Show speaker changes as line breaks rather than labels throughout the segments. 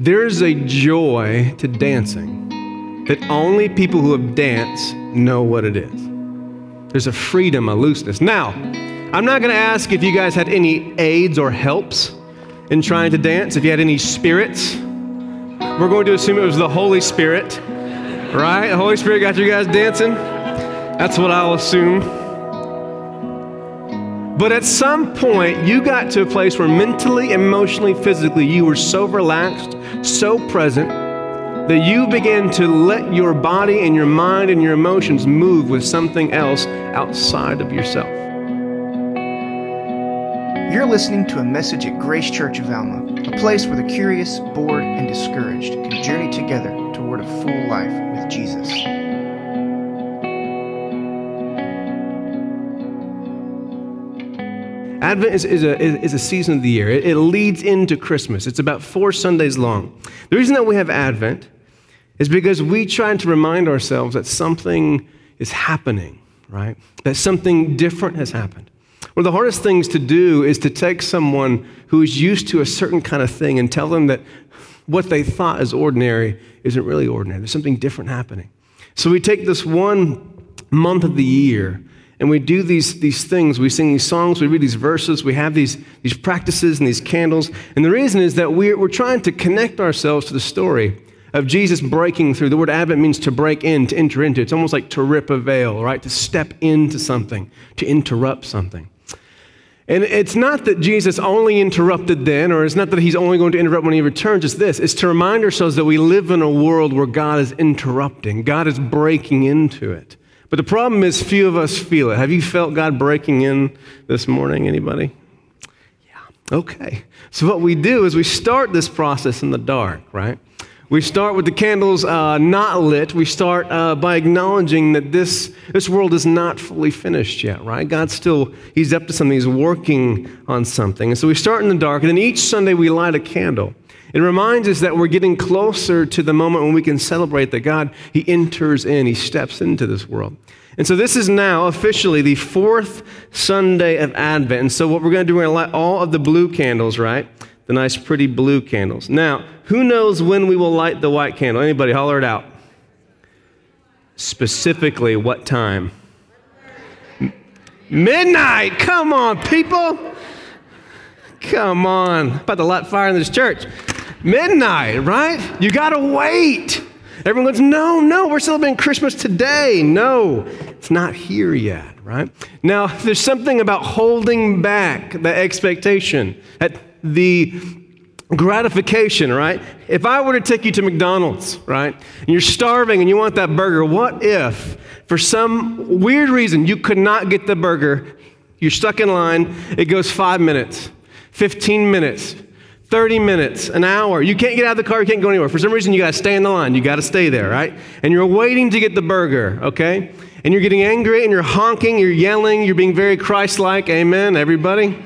there's a joy to dancing that only people who have danced know what it is. There's a freedom, a looseness. Now, I'm not going to ask if you guys had any aids or helps in trying to dance, if you had any spirits. We're going to assume it was the Holy Spirit, right? The Holy Spirit got you guys dancing. That's what I'll assume. But at some point, you got to a place where mentally, emotionally, physically, you were so relaxed, so present, that you began to let your body and your mind and your emotions move with something else outside of yourself.
You're listening to a message at Grace Church of Alma, a place where the curious, bored, and discouraged can journey together toward a full life with Jesus.
Advent is, is, a, is a season of the year. It, it leads into Christmas. It's about four Sundays long. The reason that we have Advent is because we try to remind ourselves that something is happening, right? That something different has happened. One of the hardest things to do is to take someone who is used to a certain kind of thing and tell them that what they thought is ordinary isn't really ordinary. There's something different happening. So we take this one month of the year and we do these, these things. We sing these songs, we read these verses, we have these, these practices and these candles. And the reason is that we're, we're trying to connect ourselves to the story of Jesus breaking through. The word Advent means to break in, to enter into. It's almost like to rip a veil, right? To step into something, to interrupt something. And it's not that Jesus only interrupted then, or it's not that he's only going to interrupt when he returns. It's this it's to remind ourselves that we live in a world where God is interrupting, God is breaking into it. But the problem is, few of us feel it. Have you felt God breaking in this morning? Anybody? Yeah. Okay. So, what we do is we start this process in the dark, right? We start with the candles uh, not lit. We start uh, by acknowledging that this, this world is not fully finished yet, right? God's still, He's up to something. He's working on something. And so we start in the dark, and then each Sunday we light a candle. It reminds us that we're getting closer to the moment when we can celebrate that God, He enters in, He steps into this world. And so this is now officially the fourth Sunday of Advent. And so what we're going to do, we're going to light all of the blue candles, right? The nice, pretty blue candles. Now, who knows when we will light the white candle? Anybody, holler it out. Specifically, what time? Midnight. Come on, people. Come on. About to light fire in this church. Midnight, right? You got to wait. Everyone goes, no, no, we're celebrating Christmas today. No, it's not here yet, right? Now, there's something about holding back the expectation, at the gratification, right? If I were to take you to McDonald's, right, and you're starving and you want that burger, what if, for some weird reason, you could not get the burger? You're stuck in line, it goes five minutes, 15 minutes, 30 minutes, an hour. You can't get out of the car, you can't go anywhere. For some reason, you got to stay in the line. You got to stay there, right? And you're waiting to get the burger, okay? And you're getting angry and you're honking, you're yelling, you're being very Christ like. Amen, everybody?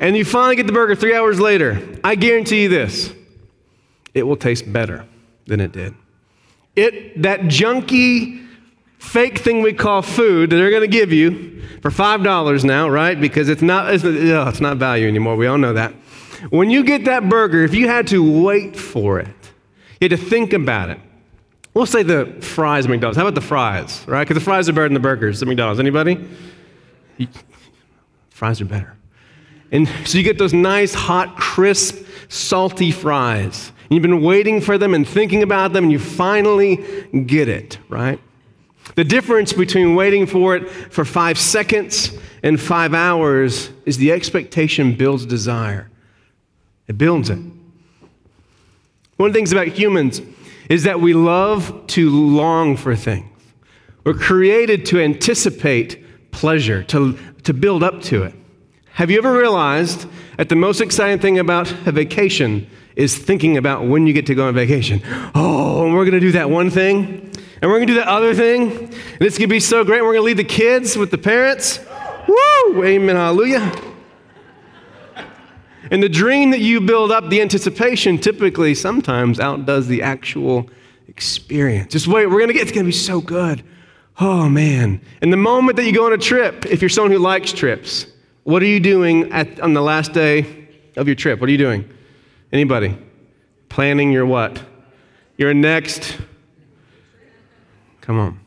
And you finally get the burger three hours later. I guarantee you this it will taste better than it did. It, that junky, fake thing we call food that they're going to give you for $5 now, right? Because it's not, it's, it's not value anymore. We all know that. When you get that burger, if you had to wait for it, you had to think about it. We'll say the fries at McDonald's. How about the fries, right? Because the fries are better than the burgers at McDonald's. Anybody? fries are better. And so you get those nice, hot, crisp, salty fries. And you've been waiting for them and thinking about them, and you finally get it, right? The difference between waiting for it for five seconds and five hours is the expectation builds desire. It builds it. One of the things about humans is that we love to long for things. We're created to anticipate pleasure, to, to build up to it. Have you ever realized that the most exciting thing about a vacation is thinking about when you get to go on vacation? Oh, and we're going to do that one thing, and we're going to do that other thing, and it's going to be so great. We're going to leave the kids with the parents. Woo! Amen. Hallelujah. And the dream that you build up, the anticipation typically sometimes outdoes the actual experience. Just wait, we're gonna get, it's gonna be so good. Oh man. And the moment that you go on a trip, if you're someone who likes trips, what are you doing at, on the last day of your trip? What are you doing? Anybody? planning your what? Your next. Come on.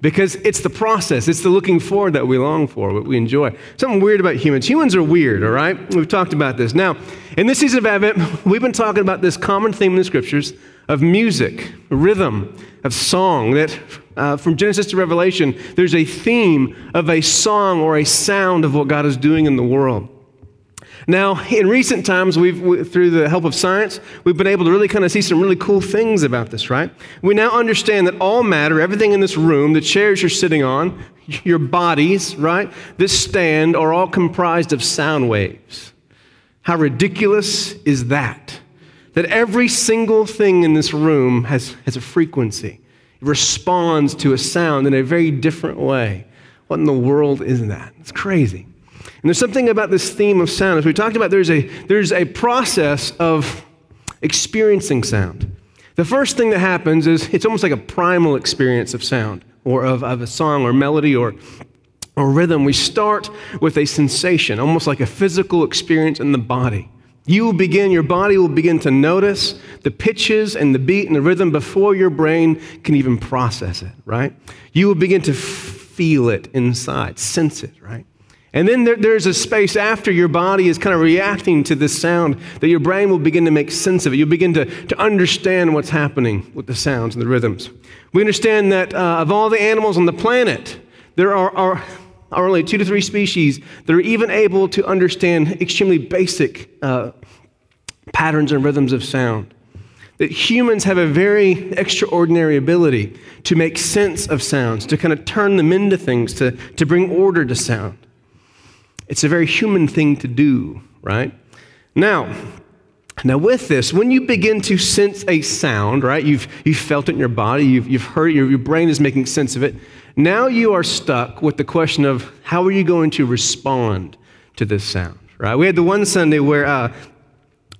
Because it's the process, it's the looking forward that we long for, what we enjoy. Something weird about humans. Humans are weird, all right? We've talked about this. Now, in this season of Advent, we've been talking about this common theme in the scriptures of music, rhythm, of song, that uh, from Genesis to Revelation, there's a theme of a song or a sound of what God is doing in the world. Now, in recent times, we've, through the help of science, we've been able to really kind of see some really cool things about this, right? We now understand that all matter, everything in this room, the chairs you're sitting on, your bodies, right, this stand, are all comprised of sound waves. How ridiculous is that? That every single thing in this room has, has a frequency, it responds to a sound in a very different way. What in the world is that? It's crazy. And there's something about this theme of sound. As we talked about, there's a, there's a process of experiencing sound. The first thing that happens is it's almost like a primal experience of sound or of, of a song or melody or, or rhythm. We start with a sensation, almost like a physical experience in the body. You will begin, your body will begin to notice the pitches and the beat and the rhythm before your brain can even process it, right? You will begin to feel it inside, sense it, right? And then there, there's a space after your body is kind of reacting to this sound that your brain will begin to make sense of it. You'll begin to, to understand what's happening with the sounds and the rhythms. We understand that uh, of all the animals on the planet, there are, are, are, only two to three species that are even able to understand extremely basic uh, patterns and rhythms of sound. That humans have a very extraordinary ability to make sense of sounds, to kind of turn them into things, to, to bring order to sound. It's a very human thing to do, right? Now, now, with this, when you begin to sense a sound, right, you've, you've felt it in your body, you've, you've heard it, your, your brain is making sense of it. Now you are stuck with the question of how are you going to respond to this sound, right? We had the one Sunday where uh,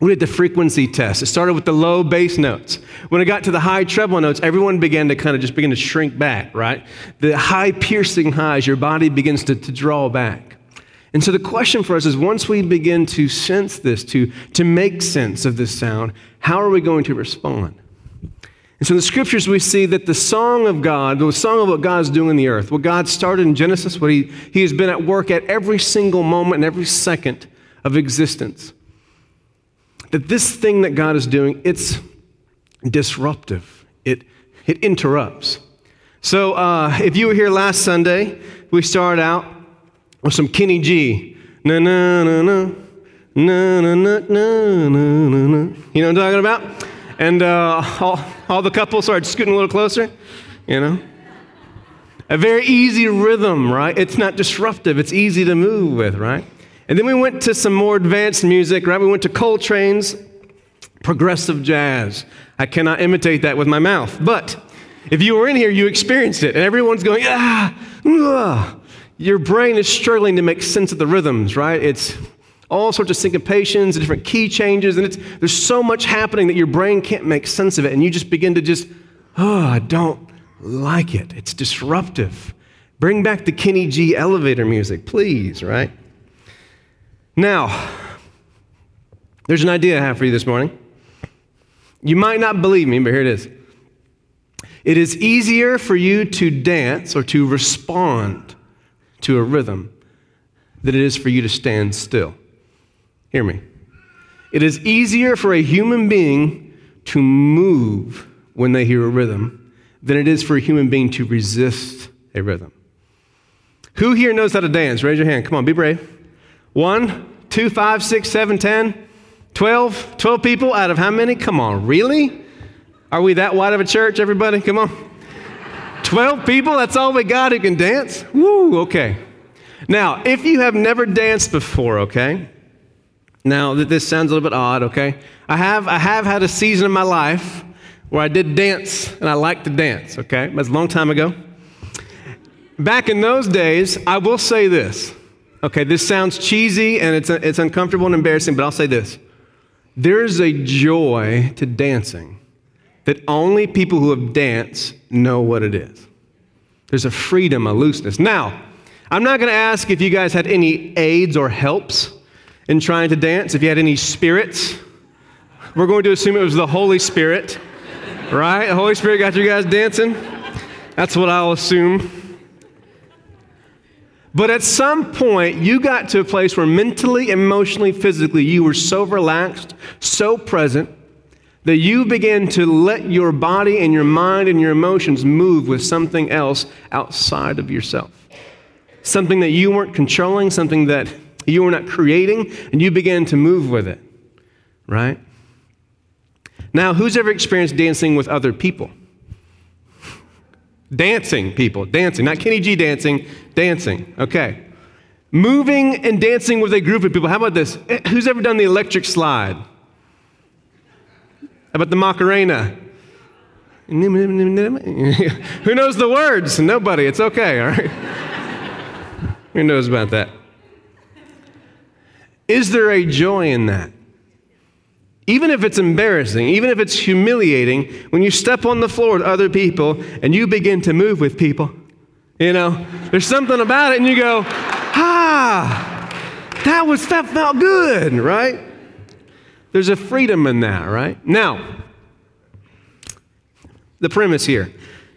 we did the frequency test. It started with the low bass notes. When it got to the high treble notes, everyone began to kind of just begin to shrink back, right? The high piercing highs, your body begins to, to draw back. And so the question for us is once we begin to sense this, to, to make sense of this sound, how are we going to respond? And so in the scriptures, we see that the song of God, the song of what God is doing in the earth, what God started in Genesis, what he, he has been at work at every single moment and every second of existence. That this thing that God is doing, it's disruptive, it, it interrupts. So uh, if you were here last Sunday, we started out or some Kenny G. Na na na na. Na, na, na, na, na, na. You know what I'm talking about? And uh, all, all the couples started scooting a little closer, you know? A very easy rhythm, right? It's not disruptive, it's easy to move with, right? And then we went to some more advanced music, right? We went to Coltrane's progressive jazz. I cannot imitate that with my mouth, but if you were in here, you experienced it, and everyone's going, ah, ah your brain is struggling to make sense of the rhythms, right? It's all sorts of syncopations, different key changes, and it's, there's so much happening that your brain can't make sense of it, and you just begin to just, oh, I don't like it. It's disruptive. Bring back the Kenny G elevator music, please, right? Now, there's an idea I have for you this morning. You might not believe me, but here it is. It is easier for you to dance or to respond to a rhythm than it is for you to stand still. Hear me. It is easier for a human being to move when they hear a rhythm than it is for a human being to resist a rhythm. Who here knows how to dance? Raise your hand. Come on, be brave. One, two, five, six, seven, ten, twelve. Twelve people out of how many? Come on, really? Are we that wide of a church, everybody? Come on. 12 people, that's all we got who can dance? Woo, okay. Now, if you have never danced before, okay? Now, that this sounds a little bit odd, okay? I have, I have had a season in my life where I did dance and I liked to dance, okay? That's a long time ago. Back in those days, I will say this. Okay, this sounds cheesy and it's, it's uncomfortable and embarrassing, but I'll say this. There's a joy to dancing that only people who have danced know what it is. There's a freedom, a looseness. Now, I'm not going to ask if you guys had any aids or helps in trying to dance, if you had any spirits We're going to assume it was the Holy Spirit, right? The Holy Spirit got you guys dancing. That's what I'll assume. But at some point, you got to a place where mentally, emotionally, physically, you were so relaxed, so present, that you begin to let your body and your mind and your emotions move with something else outside of yourself. Something that you weren't controlling, something that you were not creating, and you began to move with it, right? Now, who's ever experienced dancing with other people? dancing people, dancing, not Kenny G dancing, dancing, okay. Moving and dancing with a group of people. How about this? Who's ever done the electric slide? About the Macarena? Who knows the words? Nobody. It's okay, all right? Who knows about that? Is there a joy in that? Even if it's embarrassing, even if it's humiliating, when you step on the floor with other people and you begin to move with people, you know, there's something about it and you go, ah, that was, that felt good, right? There's a freedom in that, right? Now, the premise here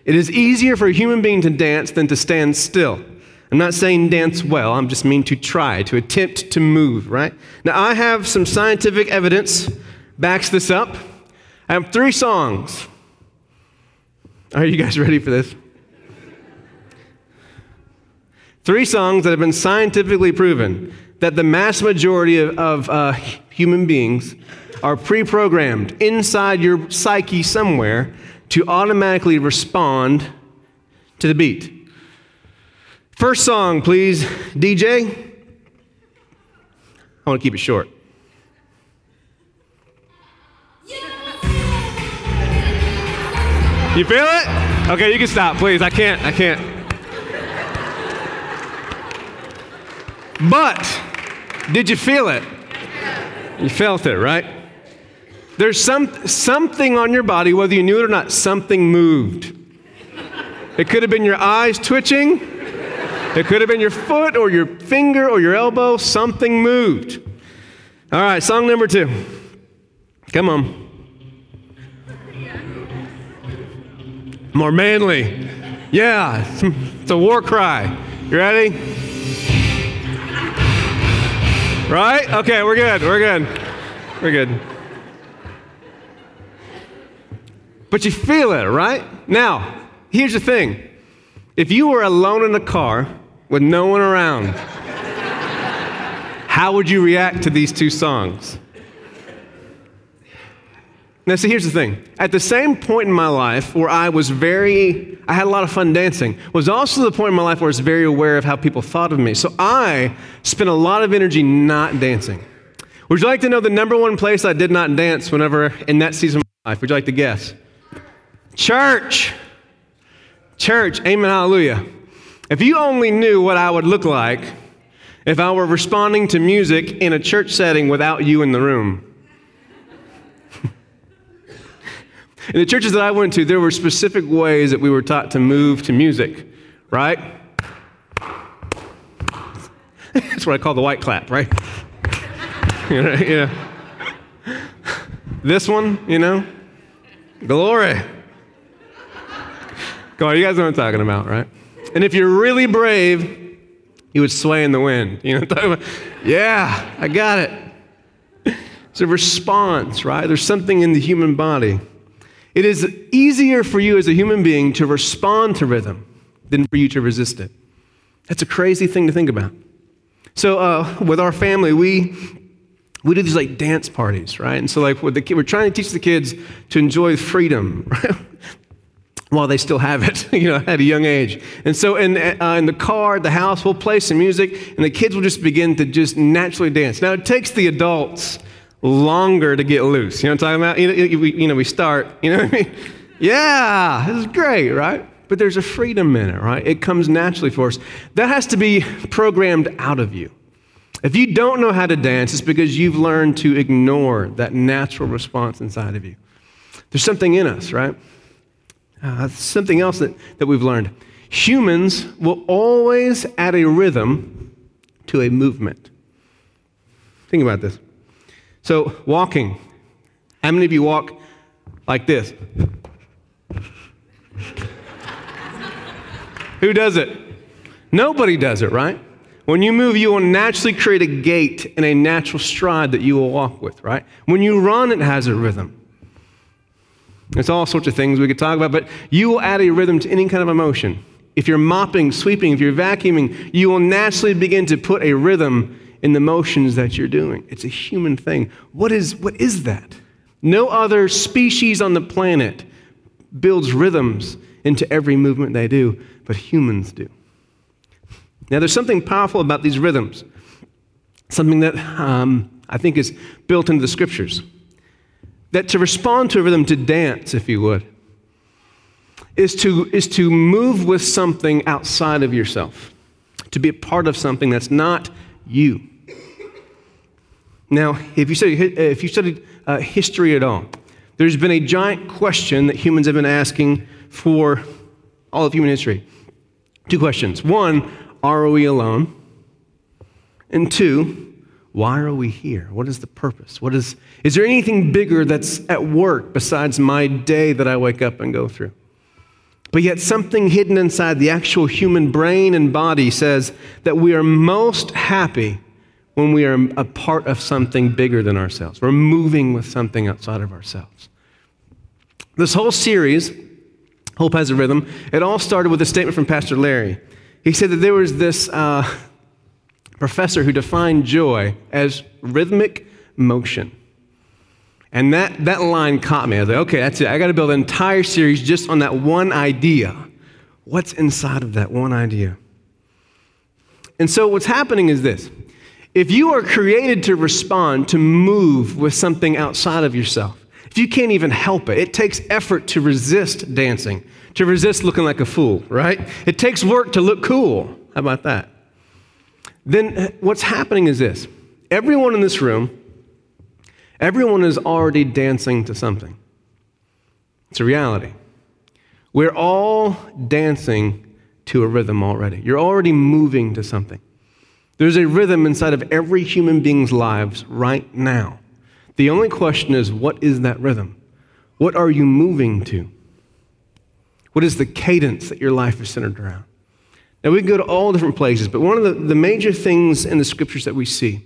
it is easier for a human being to dance than to stand still. I'm not saying dance well, I'm just mean to try, to attempt to move, right? Now, I have some scientific evidence backs this up. I have three songs. Are you guys ready for this? Three songs that have been scientifically proven that the mass majority of, of uh, human beings are pre programmed inside your psyche somewhere to automatically respond to the beat. First song, please, DJ. I want to keep it short. You feel it? Okay, you can stop, please. I can't, I can't. But, did you feel it? You felt it, right? There's some, something on your body, whether you knew it or not, something moved. It could have been your eyes twitching, it could have been your foot or your finger or your elbow, something moved. All right, song number two. Come on. More manly. Yeah, it's a war cry. You ready? Right? Okay, we're good. We're good. We're good. But you feel it, right? Now, here's the thing if you were alone in a car with no one around, how would you react to these two songs? Now, see, here's the thing. At the same point in my life where I was very, I had a lot of fun dancing, was also the point in my life where I was very aware of how people thought of me. So I spent a lot of energy not dancing. Would you like to know the number one place I did not dance whenever in that season of my life? Would you like to guess? Church. Church. Amen. Hallelujah. If you only knew what I would look like if I were responding to music in a church setting without you in the room. In the churches that I went to, there were specific ways that we were taught to move to music, right? That's what I call the white clap, right? you know, yeah. This one, you know, glory. Come on, you guys know what I'm talking about, right? And if you're really brave, you would sway in the wind. You know what I'm talking about? Yeah, I got it. It's a response, right? There's something in the human body it is easier for you as a human being to respond to rhythm than for you to resist it. That's a crazy thing to think about. So, uh, with our family, we we do these like dance parties, right? And so, like, with the, we're trying to teach the kids to enjoy freedom, right? While they still have it, you know, at a young age. And so, in, uh, in the car, the house, we'll play some music, and the kids will just begin to just naturally dance. Now, it takes the adults longer to get loose. You know what I'm talking about? You know, we, you know, we start, you know what I mean? Yeah, this is great, right? But there's a freedom in it, right? It comes naturally for us. That has to be programmed out of you. If you don't know how to dance, it's because you've learned to ignore that natural response inside of you. There's something in us, right? Uh, something else that, that we've learned. Humans will always add a rhythm to a movement. Think about this. So, walking. How many of you walk like this? Who does it? Nobody does it, right? When you move, you will naturally create a gait and a natural stride that you will walk with, right? When you run, it has a rhythm. It's all sorts of things we could talk about, but you will add a rhythm to any kind of emotion. If you're mopping, sweeping, if you're vacuuming, you will naturally begin to put a rhythm in the motions that you're doing. It's a human thing. What is, what is that? No other species on the planet builds rhythms into every movement they do but humans do. Now, there's something powerful about these rhythms, something that um, I think is built into the scriptures. That to respond to a rhythm, to dance, if you would, is to, is to move with something outside of yourself, to be a part of something that's not you. Now, if you study, if you studied uh, history at all, there's been a giant question that humans have been asking for all of human history. Two questions. One, are we alone? And two, why are we here? What is the purpose? What is, is there anything bigger that's at work besides my day that I wake up and go through? But yet, something hidden inside the actual human brain and body says that we are most happy when we are a part of something bigger than ourselves. We're moving with something outside of ourselves. This whole series Hope has a rhythm. It all started with a statement from Pastor Larry. He said that there was this uh, professor who defined joy as rhythmic motion. And that, that line caught me. I was like, okay, that's it. I got to build an entire series just on that one idea. What's inside of that one idea? And so, what's happening is this if you are created to respond, to move with something outside of yourself, if you can't even help it, it takes effort to resist dancing, to resist looking like a fool, right? It takes work to look cool. How about that? Then uh, what's happening is this everyone in this room, everyone is already dancing to something. It's a reality. We're all dancing to a rhythm already. You're already moving to something. There's a rhythm inside of every human being's lives right now. The only question is what is that rhythm? What are you moving to? What is the cadence that your life is centered around? Now, we can go to all different places, but one of the, the major things in the scriptures that we see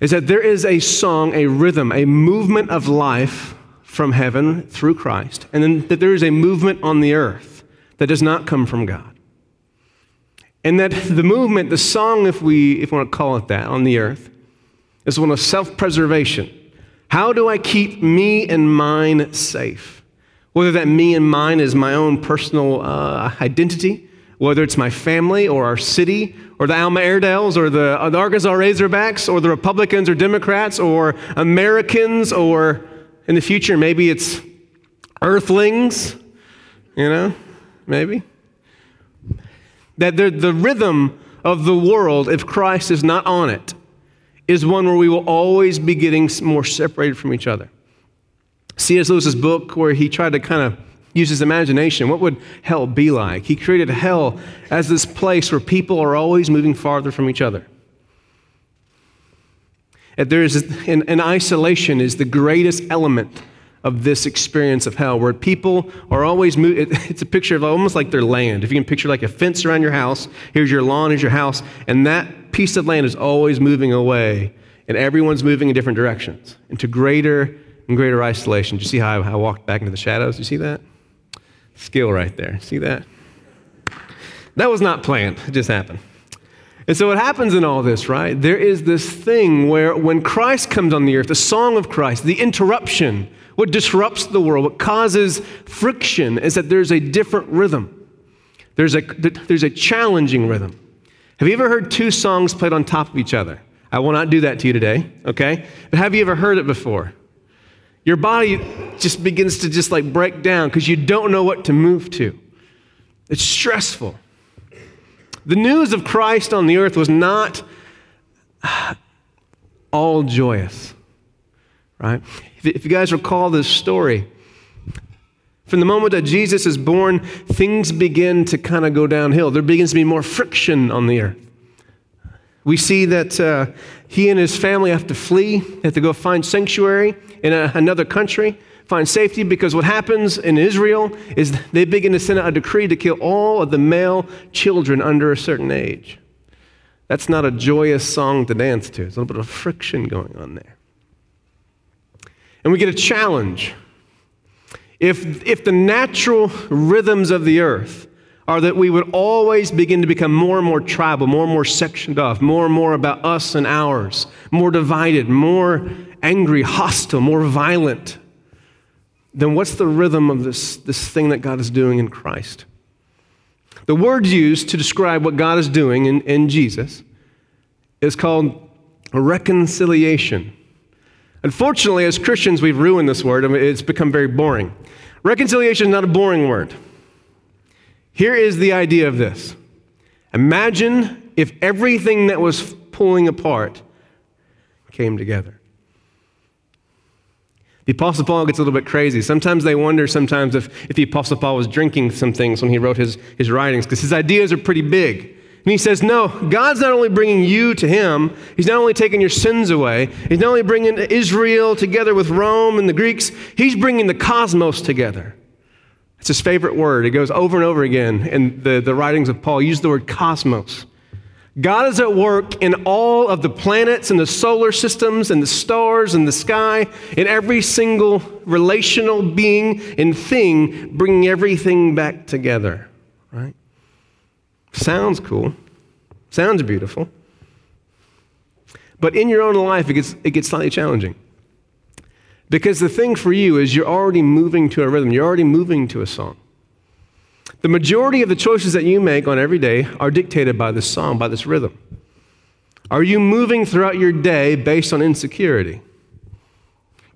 is that there is a song, a rhythm, a movement of life from heaven through Christ, and then that there is a movement on the earth that does not come from God. And that the movement, the song, if we, if we want to call it that, on the earth, is one of self preservation how do I keep me and mine safe? Whether that me and mine is my own personal uh, identity, whether it's my family or our city or the Alma Airedales or the, or the Arkansas Razorbacks or the Republicans or Democrats or Americans or in the future maybe it's earthlings, you know, maybe. That the rhythm of the world, if Christ is not on it, is one where we will always be getting more separated from each other. C.S. Lewis's book, where he tried to kind of use his imagination, what would hell be like? He created hell as this place where people are always moving farther from each other. And there is an, isolation is the greatest element of this experience of hell, where people are always moving. It's a picture of almost like their land. If you can picture like a fence around your house, here's your lawn, here's your house, and that piece of land is always moving away, and everyone's moving in different directions into greater and greater isolation. Do you see how I, I walked back into the shadows? Do you see that? Skill right there. See that? That was not planned, it just happened. And so, what happens in all this, right? There is this thing where when Christ comes on the earth, the song of Christ, the interruption, what disrupts the world, what causes friction is that there's a different rhythm. There's a, there's a challenging rhythm. Have you ever heard two songs played on top of each other? I will not do that to you today, okay? But have you ever heard it before? Your body just begins to just like break down because you don't know what to move to. It's stressful. The news of Christ on the earth was not all joyous, right? If you guys recall this story, from the moment that Jesus is born, things begin to kind of go downhill. There begins to be more friction on the earth. We see that uh, he and his family have to flee, they have to go find sanctuary in a, another country, find safety, because what happens in Israel is they begin to send out a decree to kill all of the male children under a certain age. That's not a joyous song to dance to. There's a little bit of friction going on there. And we get a challenge. If, if the natural rhythms of the earth are that we would always begin to become more and more tribal, more and more sectioned off, more and more about us and ours, more divided, more angry, hostile, more violent, then what's the rhythm of this, this thing that God is doing in Christ? The word used to describe what God is doing in, in Jesus is called reconciliation. Unfortunately, as Christians, we've ruined this word. Mean, it's become very boring. Reconciliation is not a boring word. Here is the idea of this Imagine if everything that was pulling apart came together. The Apostle Paul gets a little bit crazy. Sometimes they wonder sometimes if, if the Apostle Paul was drinking some things when he wrote his, his writings, because his ideas are pretty big. And he says, No, God's not only bringing you to him, he's not only taking your sins away, he's not only bringing Israel together with Rome and the Greeks, he's bringing the cosmos together. It's his favorite word. It goes over and over again in the, the writings of Paul. Use the word cosmos. God is at work in all of the planets and the solar systems and the stars and the sky, in every single relational being and thing, bringing everything back together. Right? Sounds cool. Sounds beautiful. But in your own life, it gets, it gets slightly challenging. Because the thing for you is you're already moving to a rhythm, you're already moving to a song. The majority of the choices that you make on every day are dictated by this song, by this rhythm. Are you moving throughout your day based on insecurity?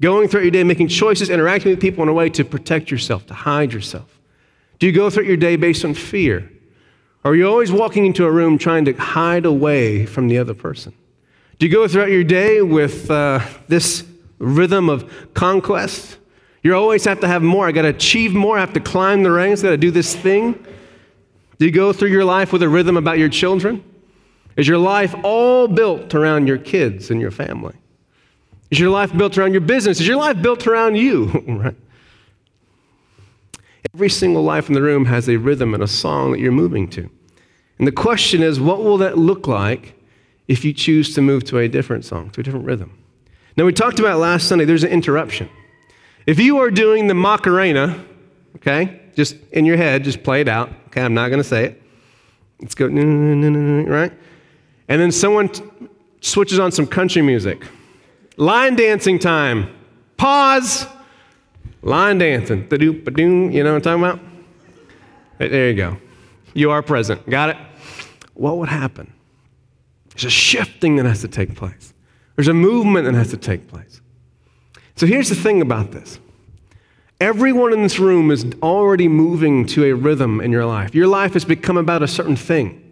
Going throughout your day making choices, interacting with people in a way to protect yourself, to hide yourself? Do you go throughout your day based on fear? Are you always walking into a room trying to hide away from the other person? Do you go throughout your day with uh, this rhythm of conquest? You always have to have more. I got to achieve more. I have to climb the ranks. I got to do this thing. Do you go through your life with a rhythm about your children? Is your life all built around your kids and your family? Is your life built around your business? Is your life built around you? right? Every single life in the room has a rhythm and a song that you're moving to. And the question is, what will that look like if you choose to move to a different song, to a different rhythm? Now, we talked about last Sunday, there's an interruption. If you are doing the Macarena, okay, just in your head, just play it out. Okay, I'm not going to say it. Let's go, right? And then someone switches on some country music. Line dancing time. Pause. Line dancing. Da-doop, ba-doom. You know what I'm talking about? There you go. You are present. Got it? What would happen? There's a shifting that has to take place. There's a movement that has to take place. So here's the thing about this everyone in this room is already moving to a rhythm in your life. Your life has become about a certain thing.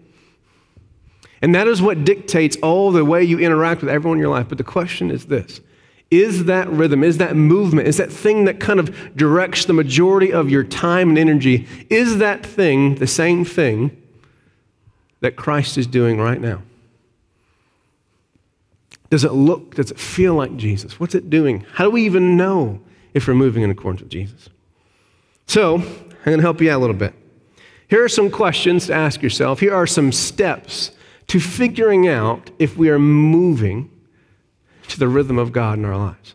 And that is what dictates all the way you interact with everyone in your life. But the question is this Is that rhythm, is that movement, is that thing that kind of directs the majority of your time and energy, is that thing the same thing that Christ is doing right now? Does it look, does it feel like Jesus? What's it doing? How do we even know if we're moving in accordance with Jesus? So, I'm going to help you out a little bit. Here are some questions to ask yourself. Here are some steps to figuring out if we are moving to the rhythm of God in our lives.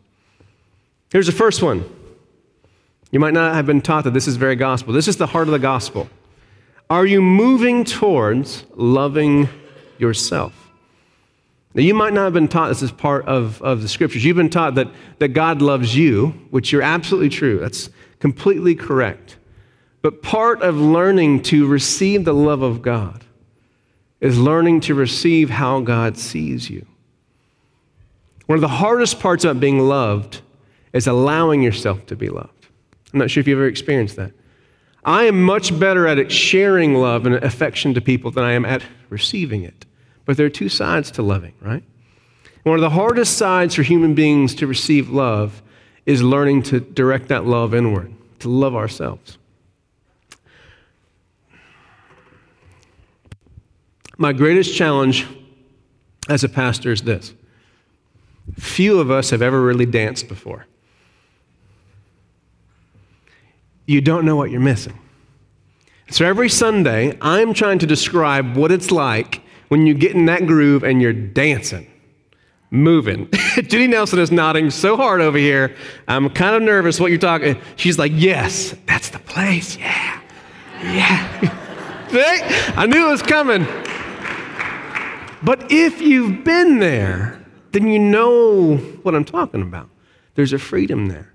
Here's the first one. You might not have been taught that this is very gospel. This is the heart of the gospel. Are you moving towards loving yourself? Now, you might not have been taught this as part of, of the scriptures. You've been taught that, that God loves you, which you're absolutely true. That's completely correct. But part of learning to receive the love of God is learning to receive how God sees you. One of the hardest parts about being loved is allowing yourself to be loved. I'm not sure if you've ever experienced that. I am much better at sharing love and affection to people than I am at receiving it. But there are two sides to loving, right? One of the hardest sides for human beings to receive love is learning to direct that love inward, to love ourselves. My greatest challenge as a pastor is this few of us have ever really danced before. You don't know what you're missing. So every Sunday, I'm trying to describe what it's like when you get in that groove and you're dancing, moving. Judy Nelson is nodding so hard over here. I'm kind of nervous what you're talking. She's like, Yes, that's the place. Yeah. Yeah. I knew it was coming. But if you've been there, then you know what I'm talking about. There's a freedom there.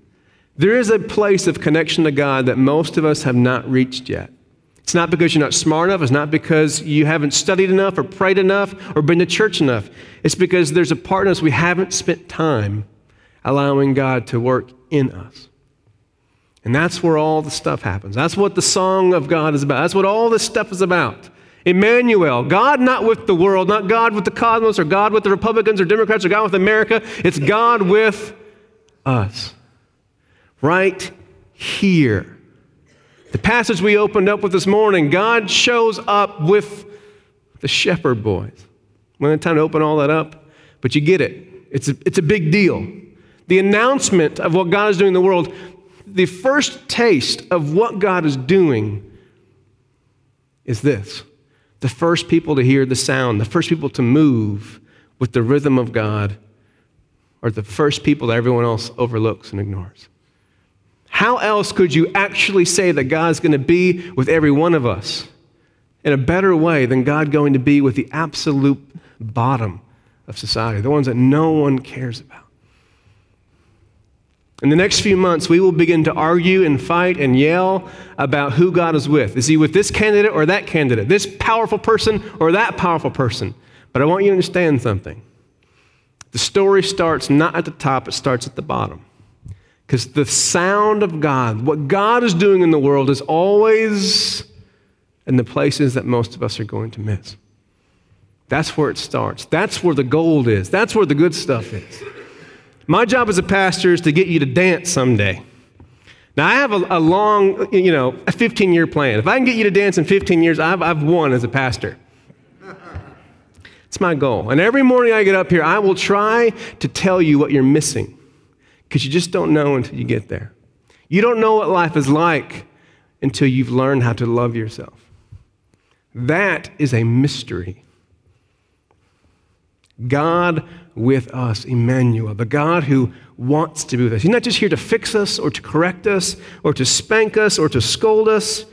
There is a place of connection to God that most of us have not reached yet. It's not because you're not smart enough. It's not because you haven't studied enough or prayed enough or been to church enough. It's because there's a part of us we haven't spent time allowing God to work in us. And that's where all the stuff happens. That's what the song of God is about. That's what all this stuff is about. Emmanuel, God not with the world, not God with the cosmos, or God with the Republicans or Democrats, or God with America. It's God with us. Right here. The passage we opened up with this morning, God shows up with the shepherd boys. We don't have time to open all that up, but you get it. It's a, it's a big deal. The announcement of what God is doing in the world, the first taste of what God is doing is this the first people to hear the sound, the first people to move with the rhythm of God, are the first people that everyone else overlooks and ignores. How else could you actually say that God's going to be with every one of us in a better way than God going to be with the absolute bottom of society, the ones that no one cares about? In the next few months, we will begin to argue and fight and yell about who God is with. Is he with this candidate or that candidate? This powerful person or that powerful person? But I want you to understand something. The story starts not at the top, it starts at the bottom. Because the sound of God, what God is doing in the world, is always in the places that most of us are going to miss. That's where it starts. That's where the gold is. That's where the good stuff is. My job as a pastor is to get you to dance someday. Now, I have a, a long, you know, a 15 year plan. If I can get you to dance in 15 years, I've, I've won as a pastor. It's my goal. And every morning I get up here, I will try to tell you what you're missing because you just don't know until you get there. You don't know what life is like until you've learned how to love yourself. That is a mystery. God with us, Emmanuel, the God who wants to be with us. He's not just here to fix us or to correct us or to spank us or to scold us,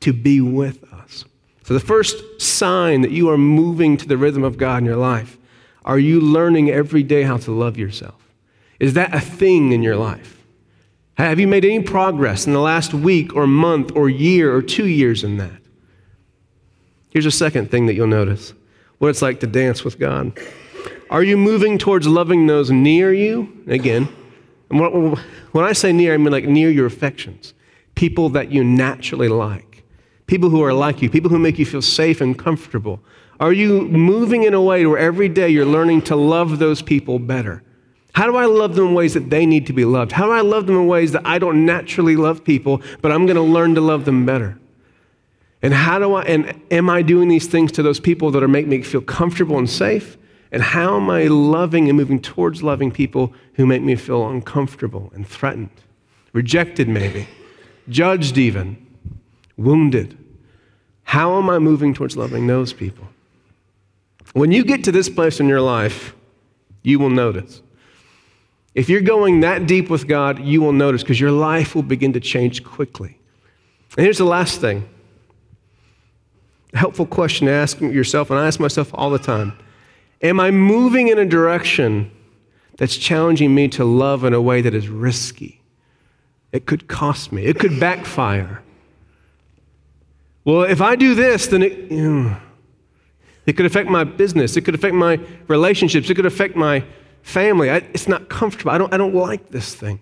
to be with us. So, the first sign that you are moving to the rhythm of God in your life, are you learning every day how to love yourself? Is that a thing in your life? Have you made any progress in the last week or month or year or two years in that? Here's a second thing that you'll notice what it's like to dance with God. Are you moving towards loving those near you? Again, when I say near, I mean like near your affections. People that you naturally like. People who are like you. People who make you feel safe and comfortable. Are you moving in a way where every day you're learning to love those people better? How do I love them in ways that they need to be loved? How do I love them in ways that I don't naturally love people, but I'm going to learn to love them better? And how do I, and am I doing these things to those people that are make me feel comfortable and safe? And how am I loving and moving towards loving people who make me feel uncomfortable and threatened, rejected maybe, judged even, wounded? How am I moving towards loving those people? When you get to this place in your life, you will notice. If you're going that deep with God, you will notice because your life will begin to change quickly. And here's the last thing helpful question to ask yourself, and I ask myself all the time Am I moving in a direction that's challenging me to love in a way that is risky? It could cost me, it could backfire. Well, if I do this, then it, you know, it could affect my business, it could affect my relationships, it could affect my family. I, it's not comfortable. I don't, I don't like this thing.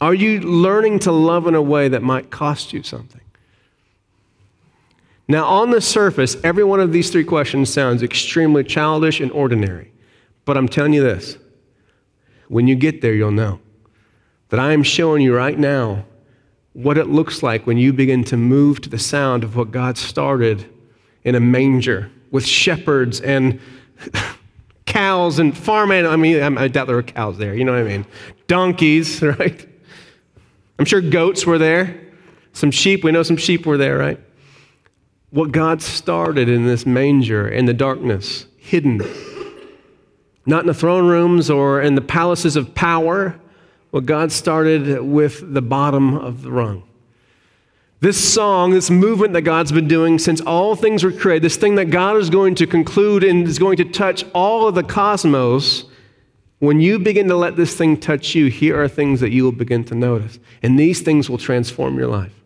Are you learning to love in a way that might cost you something? Now, on the surface, every one of these three questions sounds extremely childish and ordinary. But I'm telling you this when you get there, you'll know that I am showing you right now what it looks like when you begin to move to the sound of what God started in a manger with shepherds and cows and farm animals. I mean, I doubt there were cows there, you know what I mean? Donkeys, right? I'm sure goats were there. Some sheep, we know some sheep were there, right? What God started in this manger, in the darkness, hidden, not in the throne rooms or in the palaces of power, what God started with the bottom of the rung. This song, this movement that God's been doing since all things were created, this thing that God is going to conclude and is going to touch all of the cosmos, when you begin to let this thing touch you, here are things that you will begin to notice. And these things will transform your life.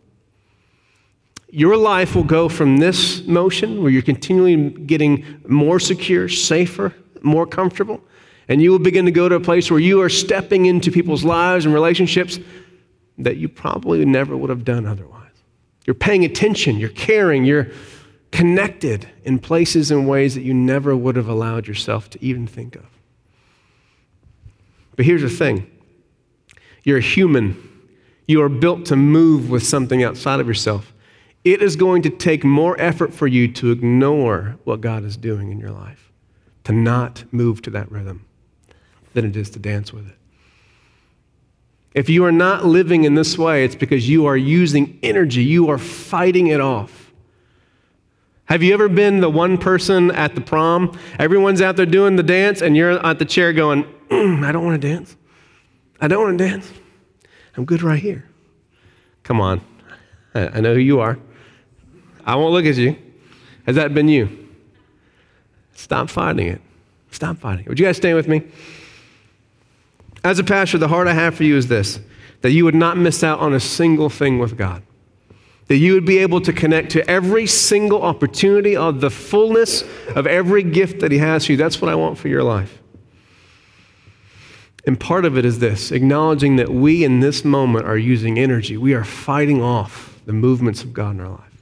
Your life will go from this motion where you're continually getting more secure, safer, more comfortable, and you will begin to go to a place where you are stepping into people's lives and relationships that you probably never would have done otherwise. You're paying attention, you're caring, you're connected in places and ways that you never would have allowed yourself to even think of. But here's the thing you're a human, you are built to move with something outside of yourself. It is going to take more effort for you to ignore what God is doing in your life, to not move to that rhythm, than it is to dance with it. If you are not living in this way, it's because you are using energy, you are fighting it off. Have you ever been the one person at the prom? Everyone's out there doing the dance, and you're at the chair going, mm, I don't want to dance. I don't want to dance. I'm good right here. Come on. I know who you are. I won't look at you. Has that been you? Stop fighting it. Stop fighting it. Would you guys stand with me? As a pastor, the heart I have for you is this that you would not miss out on a single thing with God. That you would be able to connect to every single opportunity of the fullness of every gift that He has for you. That's what I want for your life. And part of it is this acknowledging that we in this moment are using energy. We are fighting off the movements of God in our life.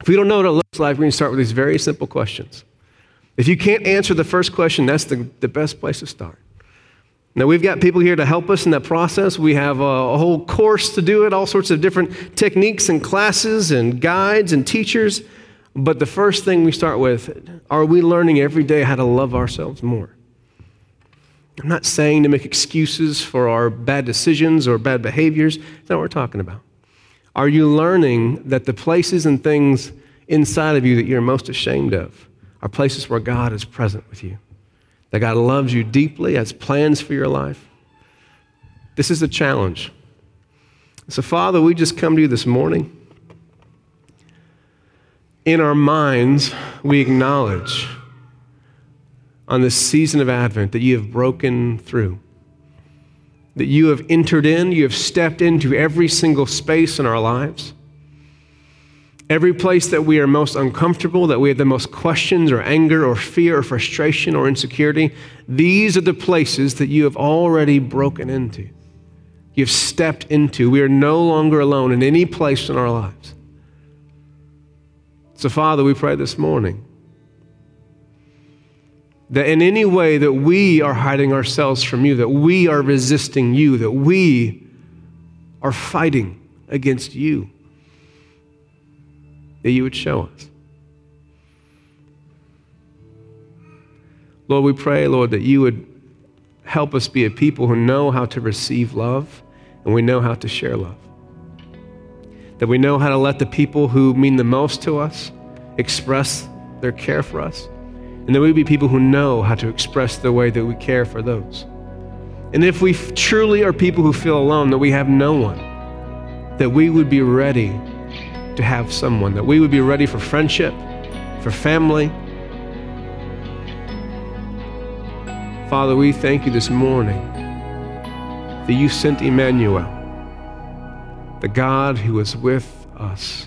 If we don't know what it looks like, we're going to start with these very simple questions. If you can't answer the first question, that's the, the best place to start. Now, we've got people here to help us in that process. We have a, a, whole course to do it, all sorts of different techniques and classes and guides and teachers. But the first thing we start with are we learning every day how to love ourselves more? I'm not saying to make excuses for our bad decisions or bad behaviors. That's not what we're talking about. Are you learning that the places and things inside of you that you're most ashamed of are places where God is present with you? that God loves you deeply, has plans for your life. This is a challenge. So, Father, we just come to you this morning. In our minds, we acknowledge on this season of Advent that you have broken through, that you have entered in, you have stepped into every single space in our lives. Every place that we are most uncomfortable, that we have the most questions or anger or fear or frustration or insecurity, these are the places that you have already broken into. You've stepped into. We are no longer alone in any place in our lives. So, Father, we pray this morning that in any way that we are hiding ourselves from you, that we are resisting you, that we are fighting against you that you would show us. Lord, we pray, Lord, that you would help us be a people who know how to receive love and we know how to share love. That we know how to let the people who mean the most to us express their care for us. And that we be people who know how to express the way that we care for those. And if we truly are people who feel alone, that we have no one, that we would be ready to have someone, that we would be ready for friendship, for family. Father, we thank you this morning that you sent Emmanuel, the God who is with us.